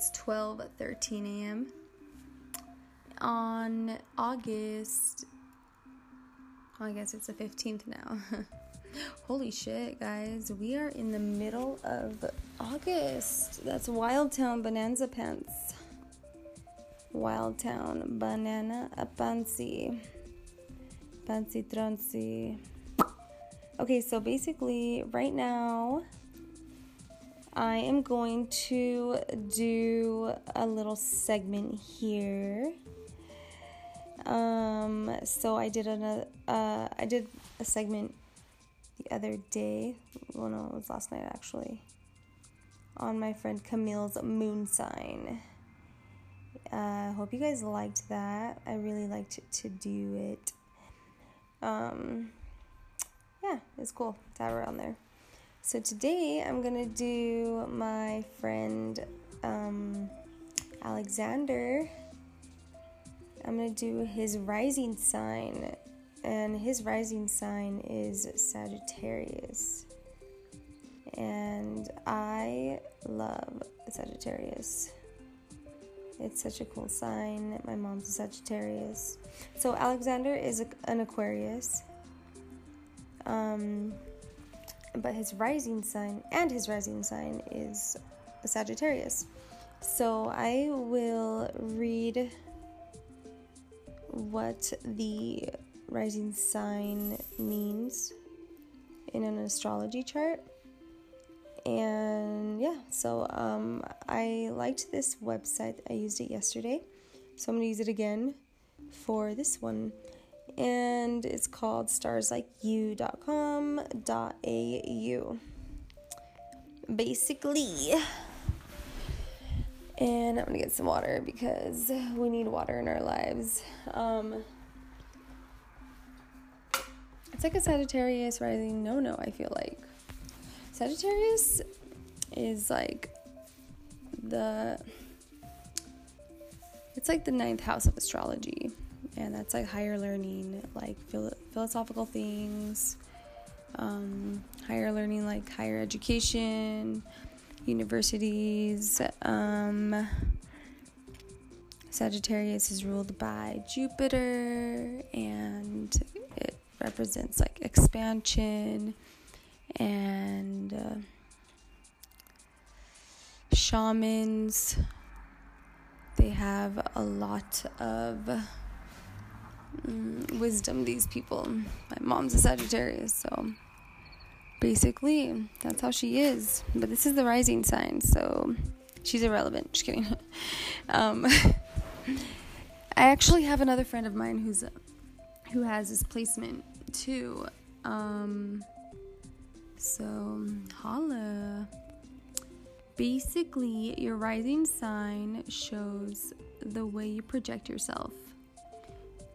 It's 12:13 a.m. on August. Oh, I guess it's the 15th now. Holy shit, guys! We are in the middle of August. That's Wild Town Bonanza Pants. Wild Town Banana Apansi. Fancy Trancy. Okay, so basically, right now, I am going to do a little segment here. Um, so I did another, uh, I did a segment the other day. Well, no, it was last night actually. On my friend Camille's moon sign. I uh, hope you guys liked that. I really liked to do it um, yeah, it's cool to have her on there. So today I'm gonna do my friend um, Alexander. I'm gonna do his rising sign, and his rising sign is Sagittarius. And I love Sagittarius. It's such a cool sign. My mom's a Sagittarius. So Alexander is an Aquarius. Um, but his rising sign and his rising sign is Sagittarius. So I will read what the rising sign means in an astrology chart and yeah, so um, I liked this website. I used it yesterday, so I'm gonna use it again for this one. And it's called starslikeyou.com.au. Basically, and I'm gonna get some water because we need water in our lives. Um, it's like a Sagittarius rising no no, I feel like. Sagittarius is like the it's like the ninth house of astrology and that's like higher learning like philo- philosophical things um, higher learning like higher education universities um, sagittarius is ruled by jupiter and it represents like expansion and uh, shamans. They have a lot of wisdom, these people. My mom's a Sagittarius, so basically, that's how she is. But this is the rising sign, so she's irrelevant. Just kidding. um, I actually have another friend of mine who's who has this placement too. Um, so, holla. Basically, your rising sign shows the way you project yourself,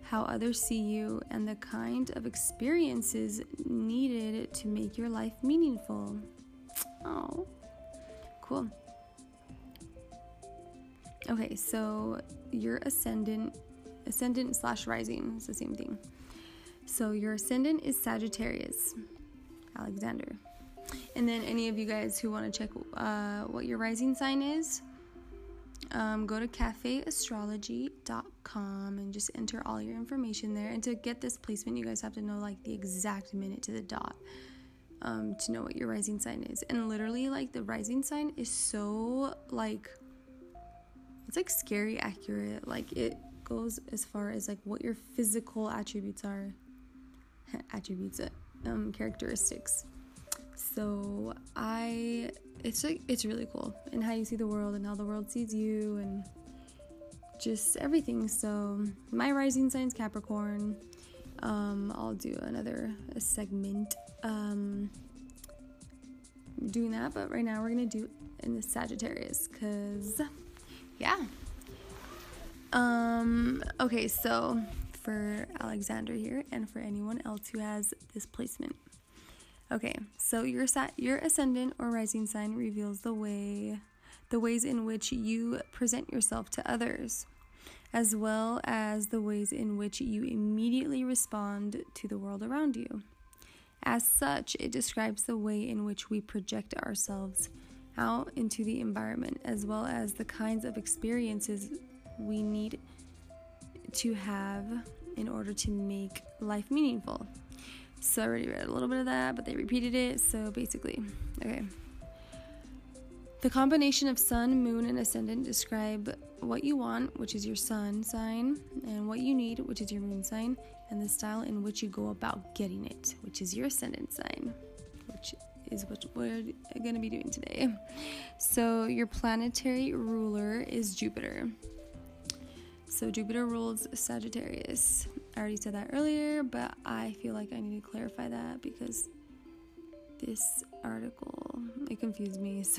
how others see you, and the kind of experiences needed to make your life meaningful. Oh, cool. Okay, so your ascendant, ascendant slash rising is the same thing. So your ascendant is Sagittarius. Alexander. And then, any of you guys who want to check uh, what your rising sign is, um, go to cafeastrology.com and just enter all your information there. And to get this placement, you guys have to know like the exact minute to the dot um, to know what your rising sign is. And literally, like the rising sign is so like it's like scary accurate. Like it goes as far as like what your physical attributes are, attributes, um, characteristics. So I it's like it's really cool and how you see the world and how the world sees you and just everything. So my rising sign's Capricorn. Um, I'll do another segment um, doing that, but right now we're gonna do in the Sagittarius because yeah. Um, okay, so for Alexander here and for anyone else who has this placement. Okay, so your your ascendant or rising sign reveals the way the ways in which you present yourself to others. as well as the ways in which you immediately respond to the world around you. As such, it describes the way in which we project ourselves out into the environment, as well as the kinds of experiences we need to have in order to make life meaningful. So I already read a little bit of that, but they repeated it. So basically, okay. The combination of sun, moon, and ascendant describe what you want, which is your sun sign, and what you need, which is your moon sign, and the style in which you go about getting it, which is your ascendant sign, which is what we're going to be doing today. So, your planetary ruler is Jupiter. So, Jupiter rules Sagittarius. I already said that earlier, but I feel like I need to clarify that because this article it confused me.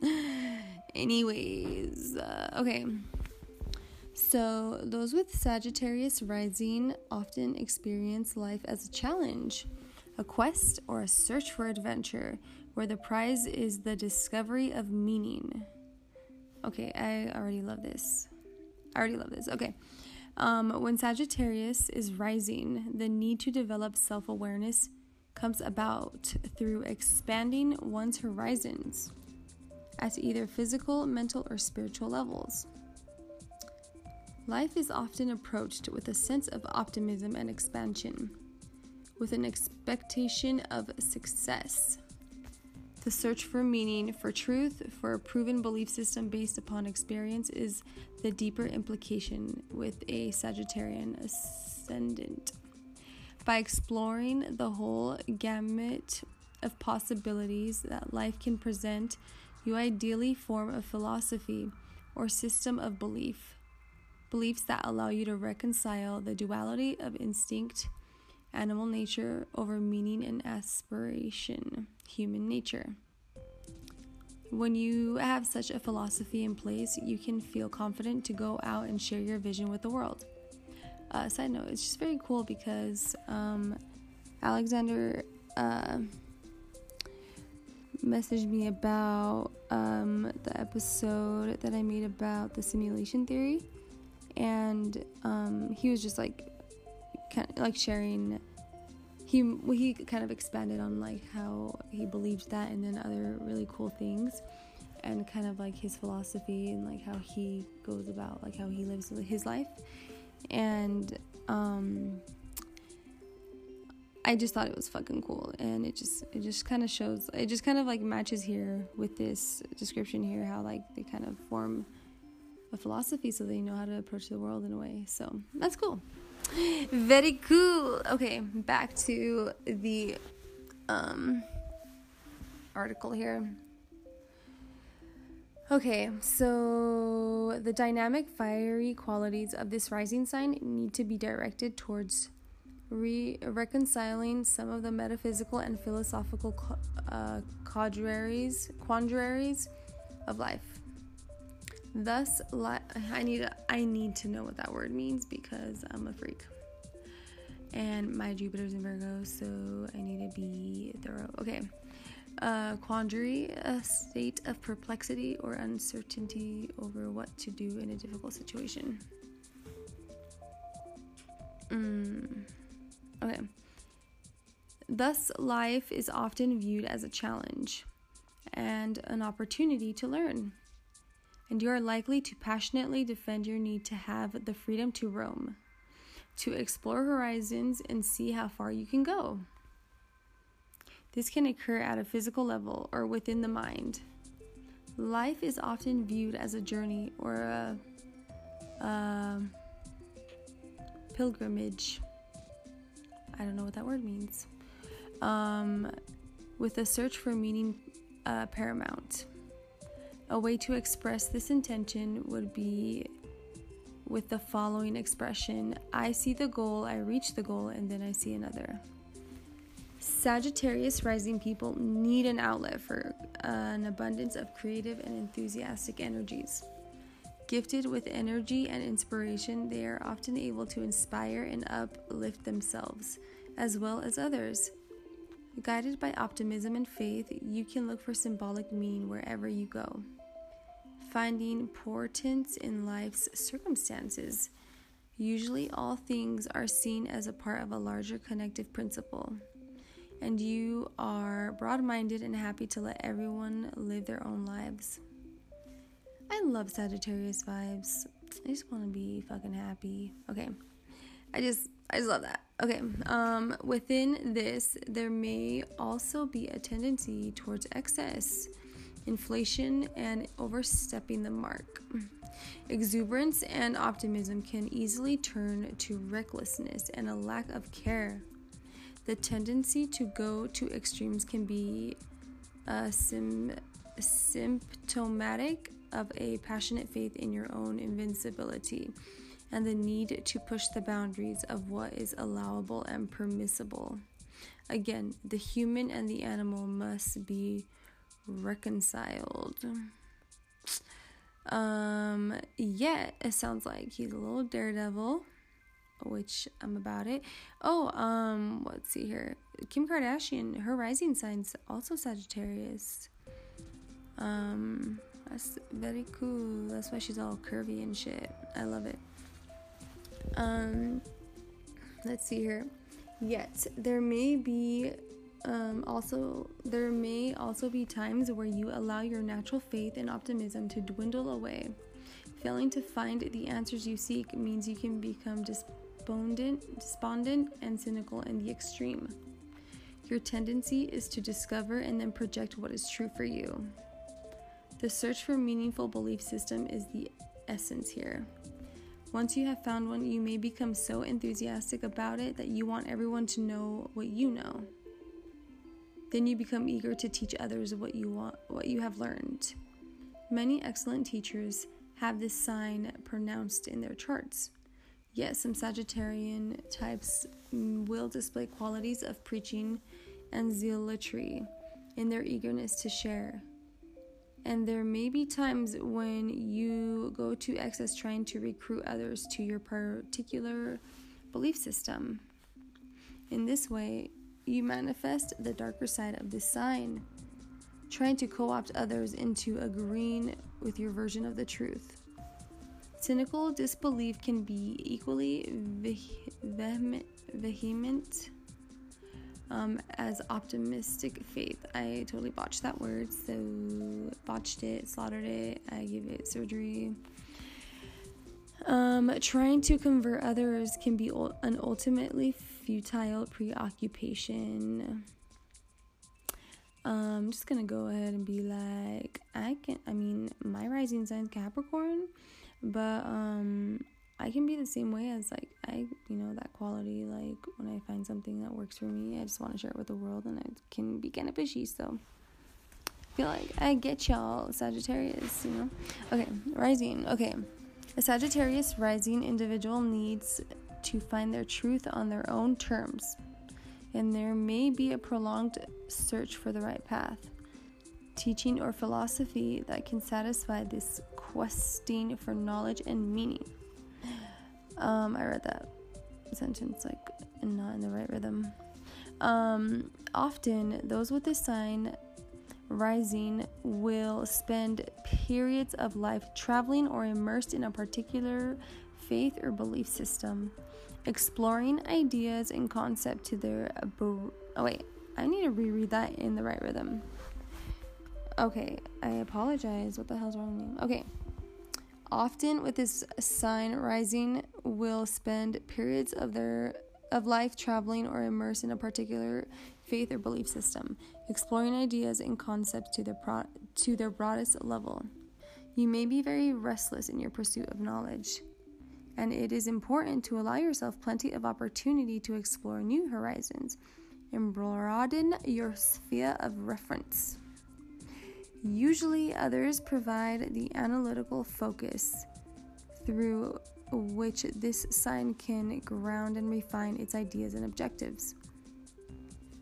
So, anyways, uh, okay. So, those with Sagittarius rising often experience life as a challenge, a quest, or a search for adventure, where the prize is the discovery of meaning. Okay, I already love this. I already love this. Okay. Um, when Sagittarius is rising, the need to develop self awareness comes about through expanding one's horizons at either physical, mental, or spiritual levels. Life is often approached with a sense of optimism and expansion, with an expectation of success. The search for meaning, for truth, for a proven belief system based upon experience is the deeper implication with a Sagittarian ascendant. By exploring the whole gamut of possibilities that life can present, you ideally form a philosophy or system of belief. Beliefs that allow you to reconcile the duality of instinct, animal nature, over meaning and aspiration, human nature. When you have such a philosophy in place, you can feel confident to go out and share your vision with the world. Uh, side note, it's just very cool because um, Alexander uh, messaged me about um, the episode that I made about the simulation theory, and um, he was just like, kind of like sharing. He he kind of expanded on like how he believed that, and then other really cool things, and kind of like his philosophy and like how he goes about like how he lives his life, and um, I just thought it was fucking cool and it just it just kind of shows it just kind of like matches here with this description here how like they kind of form a philosophy so they know how to approach the world in a way. So, that's cool. Very cool. Okay, back to the um article here. Okay, so the dynamic fiery qualities of this rising sign need to be directed towards re- reconciling some of the metaphysical and philosophical uh, of life. Thus, li- I need I need to know what that word means because I'm a freak, and my Jupiter's in Virgo, so I need to be thorough. Okay, uh, quandary, a state of perplexity or uncertainty over what to do in a difficult situation. Mm. Okay. Thus, life is often viewed as a challenge and an opportunity to learn. And you are likely to passionately defend your need to have the freedom to roam, to explore horizons and see how far you can go. This can occur at a physical level or within the mind. Life is often viewed as a journey or a, a pilgrimage I don't know what that word means. Um, with a search for meaning uh, paramount. A way to express this intention would be with the following expression I see the goal, I reach the goal, and then I see another. Sagittarius rising people need an outlet for uh, an abundance of creative and enthusiastic energies. Gifted with energy and inspiration, they are often able to inspire and uplift themselves, as well as others. Guided by optimism and faith, you can look for symbolic meaning wherever you go. Finding portents in life's circumstances. Usually, all things are seen as a part of a larger connective principle, and you are broad minded and happy to let everyone live their own lives. I love Sagittarius vibes. I just want to be fucking happy. Okay. I just I just love that. Okay. Um within this there may also be a tendency towards excess, inflation and overstepping the mark. Exuberance and optimism can easily turn to recklessness and a lack of care. The tendency to go to extremes can be uh, sim- symptomatic of a passionate faith in your own invincibility and the need to push the boundaries of what is allowable and permissible. Again, the human and the animal must be reconciled. Um, yet it sounds like he's a little daredevil, which I'm about it. Oh, um, let's see here. Kim Kardashian, her rising sign's also Sagittarius. Um, that's very cool. That's why she's all curvy and shit. I love it. Um, let's see here. Yet there may be um, also there may also be times where you allow your natural faith and optimism to dwindle away. Failing to find the answers you seek means you can become despondent, despondent and cynical in the extreme. Your tendency is to discover and then project what is true for you. The search for meaningful belief system is the essence here. Once you have found one, you may become so enthusiastic about it that you want everyone to know what you know. Then you become eager to teach others what you want what you have learned. Many excellent teachers have this sign pronounced in their charts. Yet some Sagittarian types will display qualities of preaching and zealotry in their eagerness to share. And there may be times when you go to excess trying to recruit others to your particular belief system. In this way, you manifest the darker side of this sign, trying to co opt others into agreeing with your version of the truth. Cynical disbelief can be equally vehement, vehement um, as optimistic faith. I totally botched that word, so botched it, slaughtered it, I gave it surgery. Um, trying to convert others can be an ultimately futile preoccupation. Um, I'm just gonna go ahead and be like, I can. I mean, my rising sign's Capricorn, but um, I can be the same way as like I, you know, that quality. Like when I find something that works for me, I just want to share it with the world, and it can be kind of fishy. So I feel like I get y'all, Sagittarius. You know, okay, rising. Okay, a Sagittarius rising individual needs to find their truth on their own terms, and there may be a prolonged search for the right path. Teaching or philosophy that can satisfy this questing for knowledge and meaning. Um, I read that sentence like not in the right rhythm. Um, often, those with this sign rising will spend periods of life traveling or immersed in a particular faith or belief system, exploring ideas and concept to their. oh, wait, I need to reread that in the right rhythm. Okay, I apologize. What the hell's wrong with me? Okay. Often with this sign rising will spend periods of their of life traveling or immersed in a particular faith or belief system, exploring ideas and concepts to their pro- to their broadest level. You may be very restless in your pursuit of knowledge, and it is important to allow yourself plenty of opportunity to explore new horizons and broaden your sphere of reference. Usually, others provide the analytical focus through which this sign can ground and refine its ideas and objectives.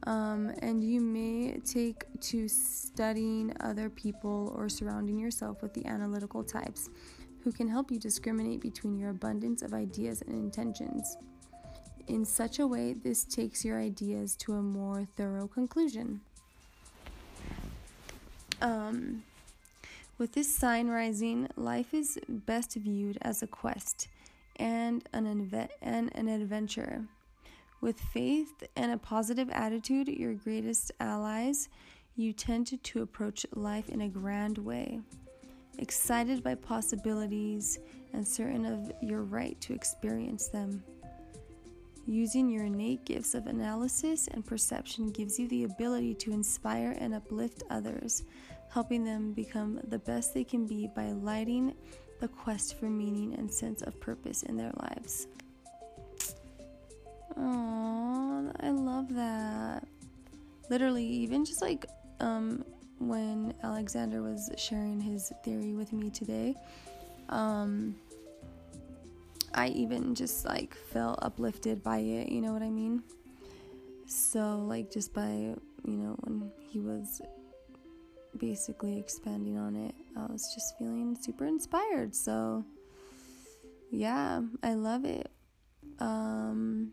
Um, and you may take to studying other people or surrounding yourself with the analytical types who can help you discriminate between your abundance of ideas and intentions. In such a way, this takes your ideas to a more thorough conclusion. Um, With this sign rising, life is best viewed as a quest and an, inve- and an adventure. With faith and a positive attitude, your greatest allies, you tend to approach life in a grand way. Excited by possibilities and certain of your right to experience them. Using your innate gifts of analysis and perception gives you the ability to inspire and uplift others, helping them become the best they can be by lighting the quest for meaning and sense of purpose in their lives. Oh, I love that. Literally, even just like um, when Alexander was sharing his theory with me today, um, I even just like felt uplifted by it, you know what I mean? So, like, just by, you know, when he was basically expanding on it, I was just feeling super inspired. So, yeah, I love it. Um,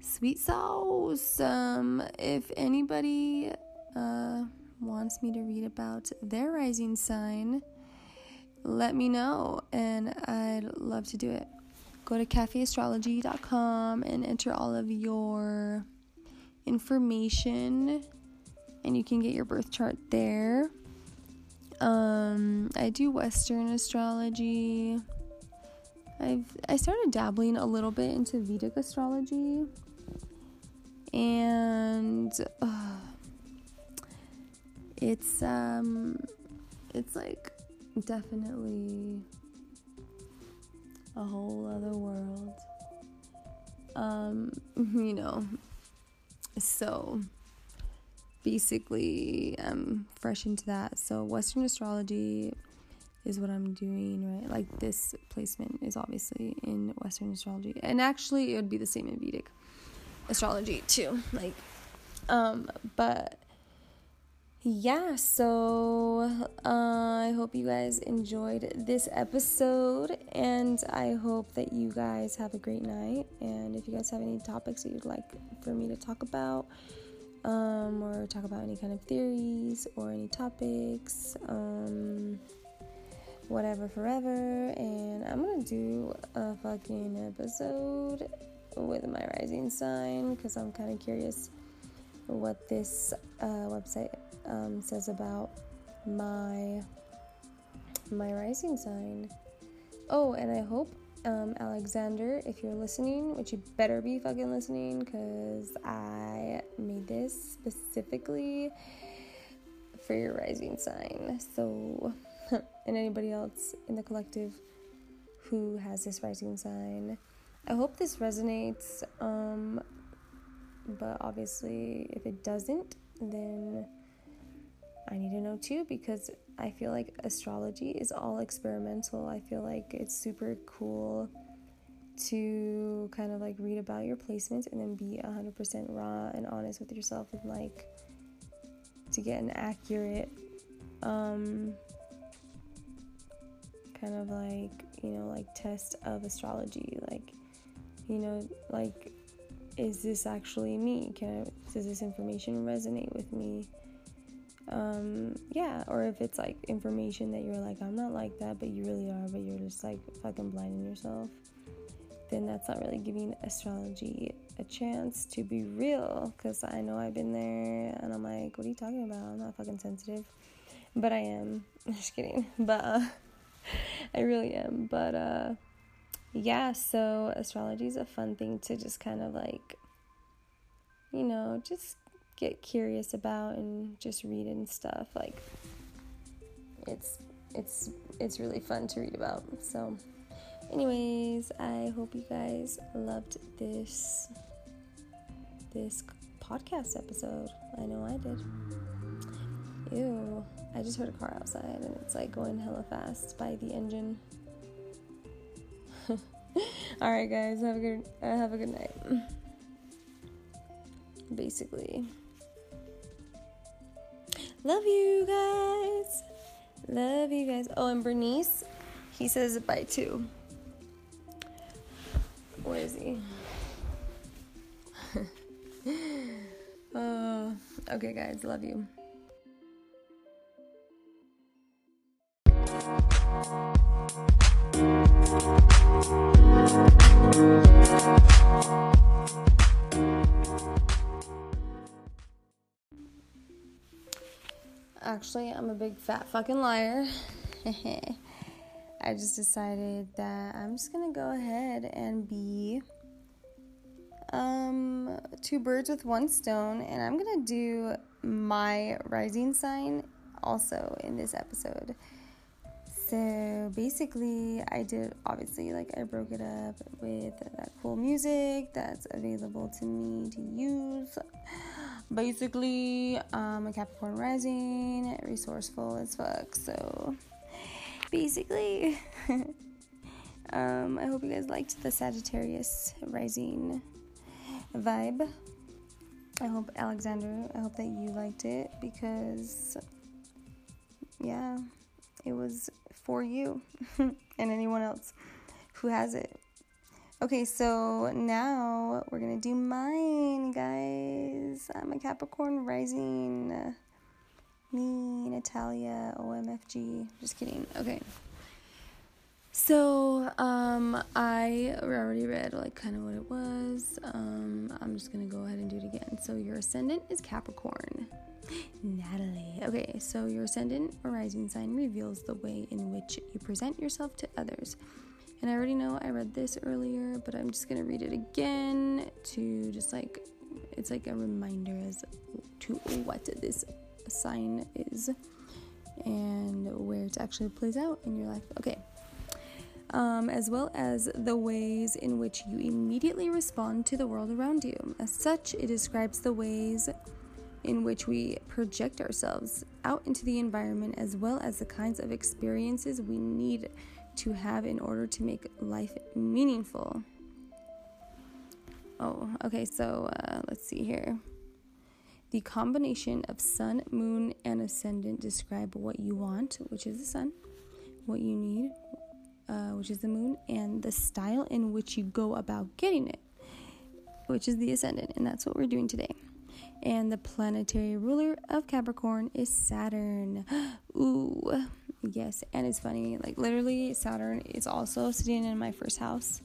sweet sauce. Um, if anybody uh, wants me to read about their rising sign, let me know and I'd love to do it. Go to cafeastrology.com and enter all of your information and you can get your birth chart there. Um, I do Western astrology. I've I started dabbling a little bit into Vedic astrology, and uh, it's um, it's like definitely a whole other world. Um, you know, so basically, I'm fresh into that. So, Western astrology is what I'm doing, right? Like, this placement is obviously in Western astrology, and actually, it would be the same in Vedic astrology, too. Like, um, but yeah, so uh, I hope you guys enjoyed this episode, and I hope that you guys have a great night. And if you guys have any topics that you'd like for me to talk about, um, or talk about any kind of theories or any topics, um, whatever, forever. And I'm gonna do a fucking episode with my rising sign because I'm kind of curious what this uh, website um, says about my my rising sign. Oh, and I hope um, Alexander, if you're listening, which you better be fucking listening, because I made this specifically for your rising sign. So, and anybody else in the collective who has this rising sign, I hope this resonates. Um, but obviously, if it doesn't, then I need to know too because I feel like astrology is all experimental. I feel like it's super cool to kind of like read about your placements and then be 100% raw and honest with yourself and like to get an accurate um kind of like, you know, like test of astrology like you know, like is this actually me? Can I, does this information resonate with me? um yeah or if it's like information that you're like i'm not like that but you really are but you're just like fucking blinding yourself then that's not really giving astrology a chance to be real because i know i've been there and i'm like what are you talking about? I'm not fucking sensitive. But i am. I'm just kidding. But uh i really am. But uh yeah so astrology is a fun thing to just kind of like you know just get curious about and just read and stuff. Like it's it's it's really fun to read about. So anyways, I hope you guys loved this this podcast episode. I know I did. Ew. I just heard a car outside and it's like going hella fast by the engine. All right, guys. Have a good uh, have a good night. Basically, love you guys. Love you guys. Oh, and Bernice, he says bye too. Where is he? uh, okay, guys. Love you. Thank you. Actually, I'm a big fat fucking liar. I just decided that I'm just gonna go ahead and be um two birds with one stone and I'm gonna do my rising sign also in this episode. So basically I did obviously like I broke it up with that cool music that's available to me to use basically um, a Capricorn rising, resourceful as fuck. So basically, um, I hope you guys liked the Sagittarius rising vibe. I hope Alexander, I hope that you liked it because yeah, it was for you and anyone else who has it. Okay, so now we're gonna do mine, guys. I'm a Capricorn rising. Me, Natalia, OMFG. Just kidding. Okay. So, um, I already read like kind of what it was. Um, I'm just gonna go ahead and do it again. So, your ascendant is Capricorn. Natalie. Okay, so your ascendant or rising sign reveals the way in which you present yourself to others and I already know I read this earlier, but I'm just gonna read it again to just like it's like a reminder as to what this sign is and where it actually plays out in your life. Okay. Um, as well as the ways in which you immediately respond to the world around you. As such, it describes the ways in which we project ourselves out into the environment as well as the kinds of experiences we need to have in order to make life meaningful. Oh, okay, so uh, let's see here. The combination of sun, moon, and ascendant describe what you want, which is the sun, what you need, uh, which is the moon, and the style in which you go about getting it, which is the ascendant. And that's what we're doing today. And the planetary ruler of Capricorn is Saturn. Ooh. Yes, and it's funny. Like literally, Saturn is also sitting in my first house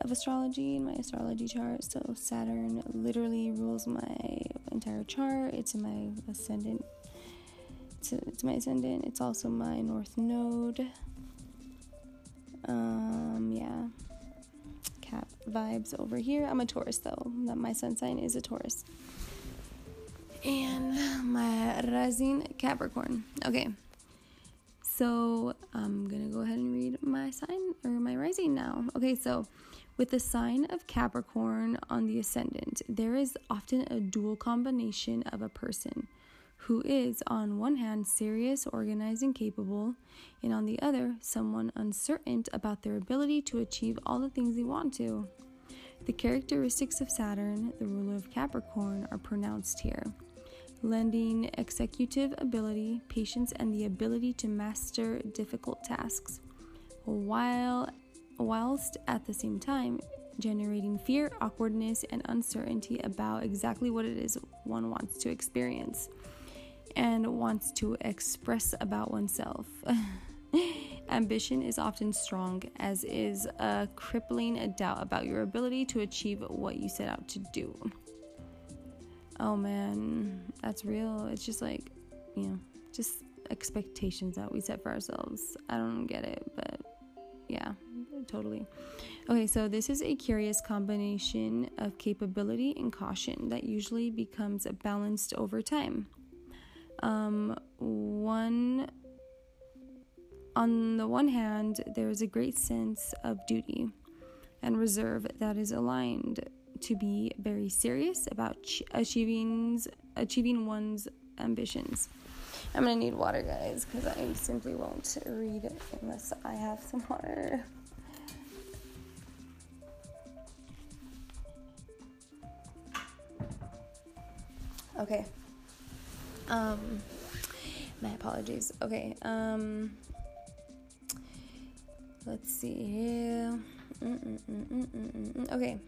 of astrology in my astrology chart. So Saturn literally rules my entire chart. It's in my ascendant. It's, it's my ascendant. It's also my north node. Um, yeah. Cap vibes over here. I'm a Taurus though. That my sun sign is a Taurus. And my rising Capricorn. Okay. So I'm gonna go ahead and read my sign or my rising now. Okay, so with the sign of Capricorn on the ascendant, there is often a dual combination of a person who is, on one hand, serious, organized, and capable, and on the other, someone uncertain about their ability to achieve all the things they want to. The characteristics of Saturn, the ruler of Capricorn, are pronounced here lending executive ability, patience, and the ability to master difficult tasks, while whilst at the same time generating fear, awkwardness, and uncertainty about exactly what it is one wants to experience and wants to express about oneself. Ambition is often strong, as is a crippling doubt about your ability to achieve what you set out to do oh man, that's real. It's just like, you know, just expectations that we set for ourselves. I don't get it, but yeah, totally. Okay, so this is a curious combination of capability and caution that usually becomes balanced over time. Um, one on the one hand, there is a great sense of duty and reserve that is aligned to be very serious about ch- achieving achieving one's ambitions. I'm gonna need water, guys, because I simply won't read unless I have some water. Okay. Um, my apologies. Okay. Um, let's see here. Mm-mm-mm-mm-mm-mm. Okay.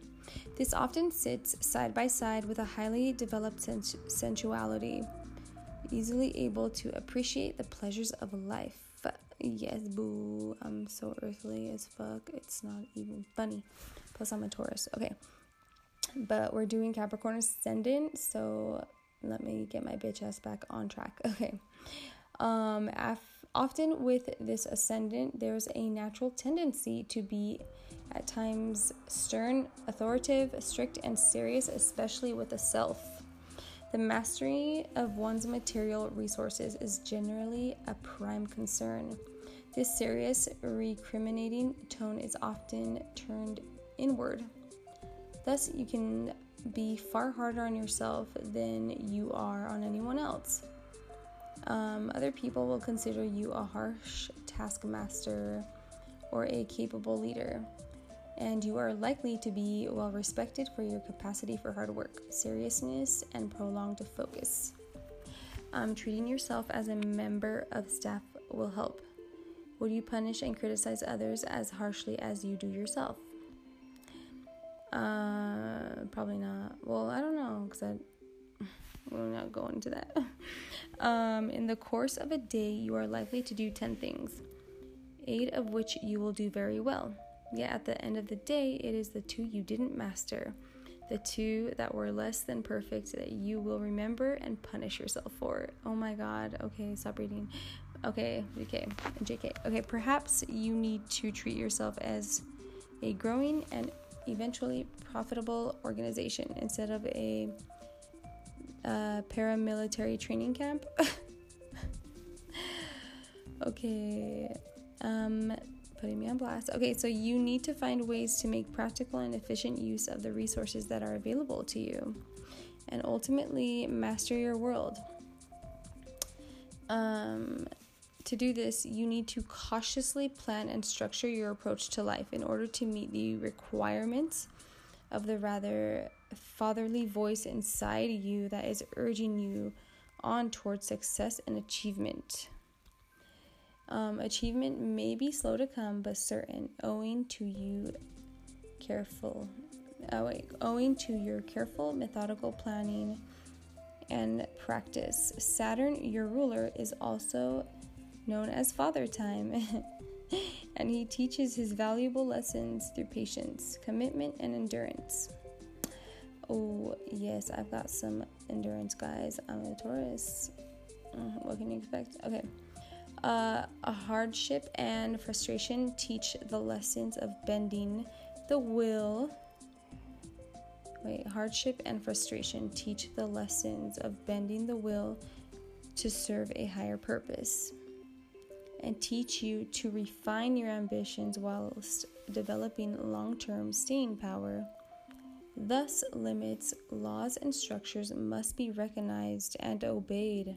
This often sits side by side with a highly developed sens- sensuality, easily able to appreciate the pleasures of life. Yes, boo. I'm so earthly as fuck. It's not even funny. Plus, I'm a Taurus. Okay. But we're doing Capricorn Ascendant, so let me get my bitch ass back on track. Okay. Um, af- often with this ascendant, there's a natural tendency to be at times stern, authoritative, strict, and serious, especially with the self. The mastery of one's material resources is generally a prime concern. This serious, recriminating tone is often turned inward. Thus, you can be far harder on yourself than you are on anyone else. Um, other people will consider you a harsh taskmaster or a capable leader, and you are likely to be well respected for your capacity for hard work, seriousness, and prolonged focus. Um, treating yourself as a member of staff will help. Would you punish and criticize others as harshly as you do yourself? Uh, probably not. Well, I don't know because I we'll not go into that. Um, in the course of a day, you are likely to do 10 things, eight of which you will do very well. Yet at the end of the day, it is the two you didn't master, the two that were less than perfect that you will remember and punish yourself for. Oh my god. Okay, stop reading. Okay, okay, JK. Okay, perhaps you need to treat yourself as a growing and eventually profitable organization instead of a paramilitary training camp. okay, um, putting me on blast. Okay, so you need to find ways to make practical and efficient use of the resources that are available to you and ultimately master your world. Um, to do this, you need to cautiously plan and structure your approach to life in order to meet the requirements of the rather fatherly voice inside you that is urging you on towards success and achievement. Um, achievement may be slow to come, but certain, owing to you careful, oh wait, owing to your careful, methodical planning and practice. Saturn, your ruler, is also known as Father Time, and he teaches his valuable lessons through patience, commitment, and endurance. Oh, yes, I've got some endurance, guys. I'm a Taurus. Mm, what can you expect? Okay. Uh, a hardship and frustration teach the lessons of bending the will. Wait, hardship and frustration teach the lessons of bending the will to serve a higher purpose and teach you to refine your ambitions whilst developing long term staying power. Thus, limits, laws, and structures must be recognized and obeyed.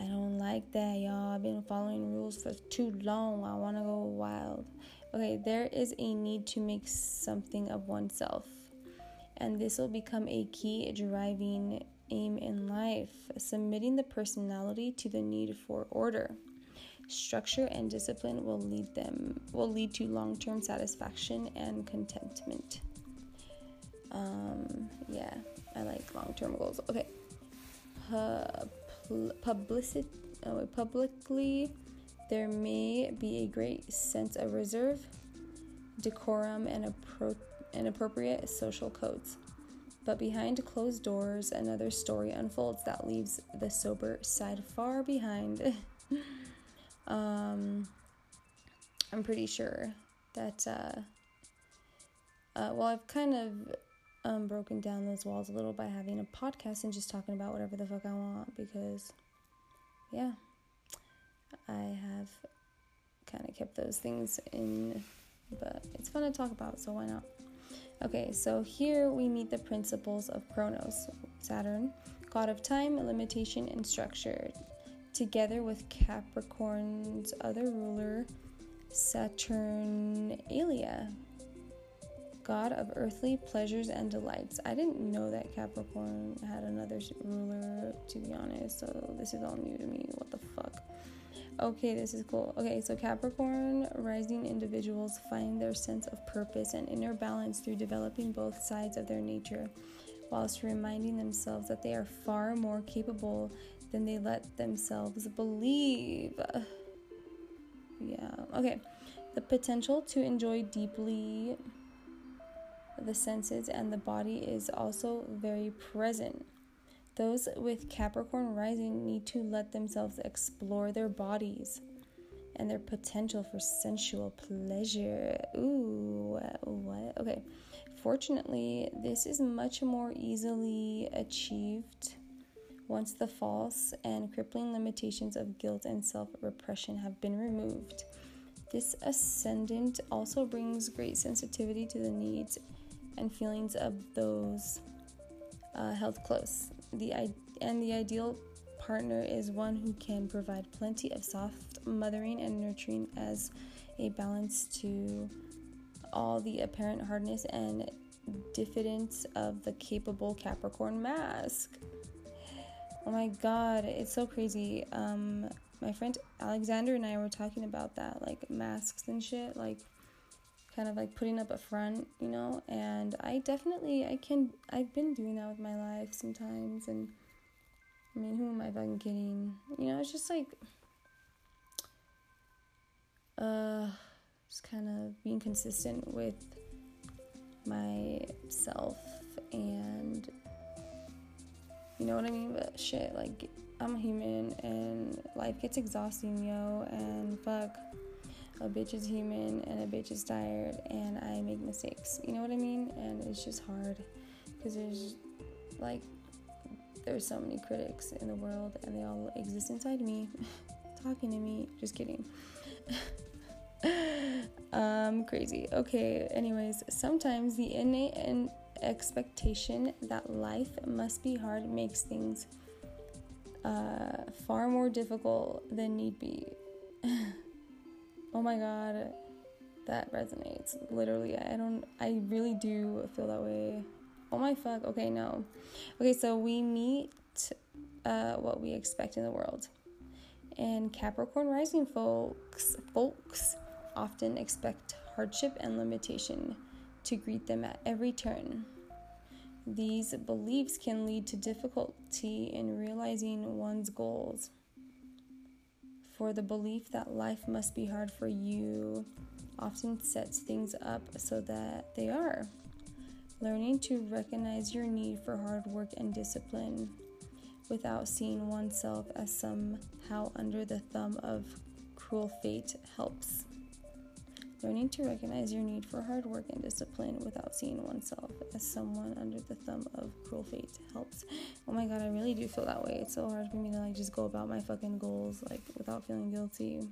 I don't like that, y'all. I've been following rules for too long. I want to go wild. Okay, there is a need to make something of oneself, and this will become a key driving aim in life, submitting the personality to the need for order. Structure and discipline will lead them will lead to long-term satisfaction and contentment. Um, yeah, I like long-term goals. Okay. Uh, publicity, oh, publicly, there may be a great sense of reserve, decorum, and, appro- and appropriate social codes. But behind closed doors, another story unfolds that leaves the sober side far behind. um, I'm pretty sure that, uh, uh, well, I've kind of um, broken down those walls a little by having a podcast and just talking about whatever the fuck I want because, yeah, I have kind of kept those things in, but it's fun to talk about, so why not? Okay, so here we meet the principles of Kronos, Saturn, god of time, limitation, and structure, together with Capricorn's other ruler, Saturnalia, god of earthly pleasures and delights. I didn't know that Capricorn had another ruler, to be honest, so this is all new to me. What the fuck? Okay, this is cool. Okay, so Capricorn rising individuals find their sense of purpose and inner balance through developing both sides of their nature, whilst reminding themselves that they are far more capable than they let themselves believe. yeah. Okay. The potential to enjoy deeply the senses and the body is also very present. Those with Capricorn rising need to let themselves explore their bodies and their potential for sensual pleasure. Ooh, what? Okay. Fortunately, this is much more easily achieved once the false and crippling limitations of guilt and self repression have been removed. This ascendant also brings great sensitivity to the needs and feelings of those uh, held close. The and the ideal partner is one who can provide plenty of soft mothering and nurturing as a balance to all the apparent hardness and diffidence of the capable Capricorn mask. Oh my god, it's so crazy. Um, my friend Alexander and I were talking about that, like masks and shit, like kind of like putting up a front, you know. And I definitely, I can, I've been doing that with my life sometimes. And I mean, who am I fucking kidding? You know, it's just like, uh, just kind of being consistent with myself and you know what I mean? But shit, like I'm a human and life gets exhausting, yo, and fuck. A bitch is human and a bitch is tired and I make mistakes. You know what I mean? And it's just hard because there's like there's so many critics in the world and they all exist inside me talking to me. Just kidding. um crazy. Okay, anyways, sometimes the innate and expectation that life must be hard makes things uh, far more difficult than need be. oh my god, that resonates. Literally, I don't, I really do feel that way. Oh my fuck, okay, no. Okay, so we meet uh, what we expect in the world. And Capricorn rising folks, folks often expect hardship and limitation to greet them at every turn. These beliefs can lead to difficulty in realizing one's goals. For the belief that life must be hard for you often sets things up so that they are. Learning to recognize your need for hard work and discipline without seeing oneself as somehow under the thumb of cruel fate helps. Learning to recognize your need for hard work and discipline without seeing oneself as someone under the thumb of cruel fate helps. Oh my god, I really do feel that way. It's so hard for me to like just go about my fucking goals like without feeling guilty.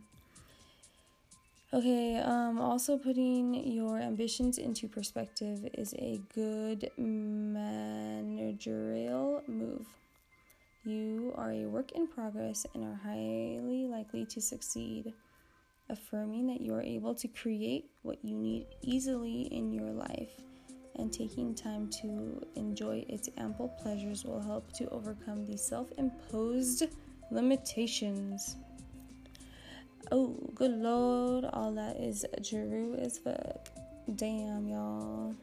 Okay, um, also putting your ambitions into perspective is a good managerial move. You are a work in progress and are highly likely to succeed affirming that you are able to create what you need easily in your life and taking time to enjoy its ample pleasures will help to overcome the self imposed limitations. Oh, good lord, all that is true as fuck. Damn, y'all.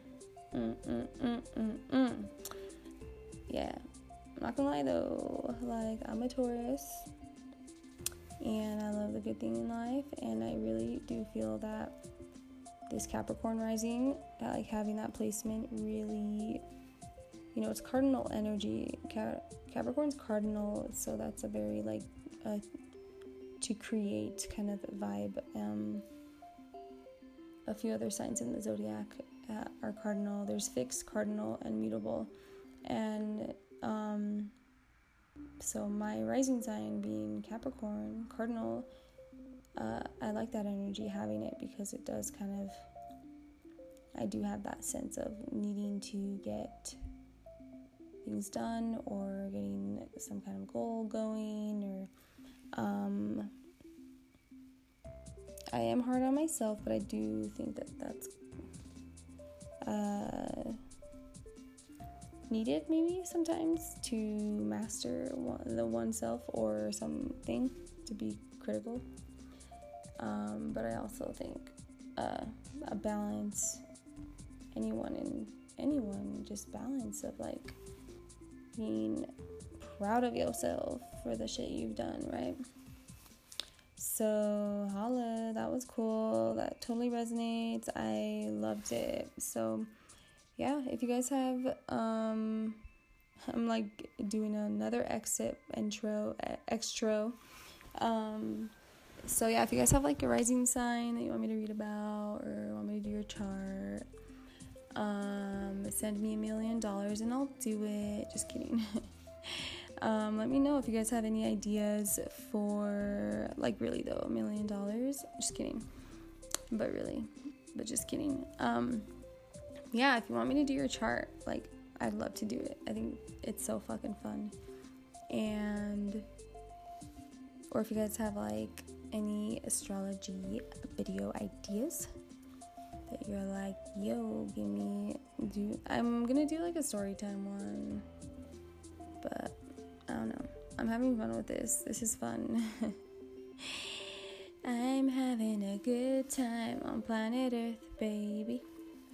Mm, mm, mm, mm, mm. Yeah, I'm not gonna lie though, like, I'm a Taurus and I love the good thing in life. And I really do feel that this Capricorn rising, like having that placement, really, you know, it's cardinal energy. Capricorn's cardinal, so that's a very like to create kind of vibe. Um, a few other signs in the zodiac uh, are cardinal. There's fixed, cardinal, and mutable, and um, so my rising sign being Capricorn, Cardinal, uh, I like that energy having it because it does kind of. I do have that sense of needing to get things done or getting some kind of goal going or um, I am hard on myself, but I do think that that's uh, needed maybe sometimes to master one, the oneself or something to be critical. Um, but I also think uh, a balance, anyone in anyone, just balance of like being proud of yourself for the shit you've done, right? So, holla, that was cool. That totally resonates. I loved it. So, yeah, if you guys have, um, I'm like doing another exit intro, extra. Um, so yeah, if you guys have like a rising sign that you want me to read about or want me to do your chart, um, send me a million dollars and I'll do it. Just kidding. um, let me know if you guys have any ideas for like really though a million dollars. Just kidding, but really, but just kidding. Um, yeah, if you want me to do your chart, like I'd love to do it. I think it's so fucking fun. And or if you guys have like any astrology video ideas that you're like, yo, give me do I'm gonna do like a story time one. But I don't know. I'm having fun with this. This is fun. I'm having a good time on planet Earth, baby.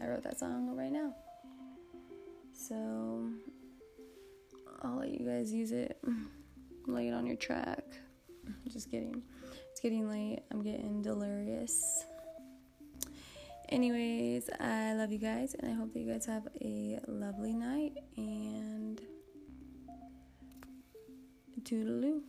I wrote that song right now. So I'll let you guys use it. Lay it on your track. Just kidding. It's getting late. I'm getting delirious. Anyways, I love you guys and I hope that you guys have a lovely night and toodaloo.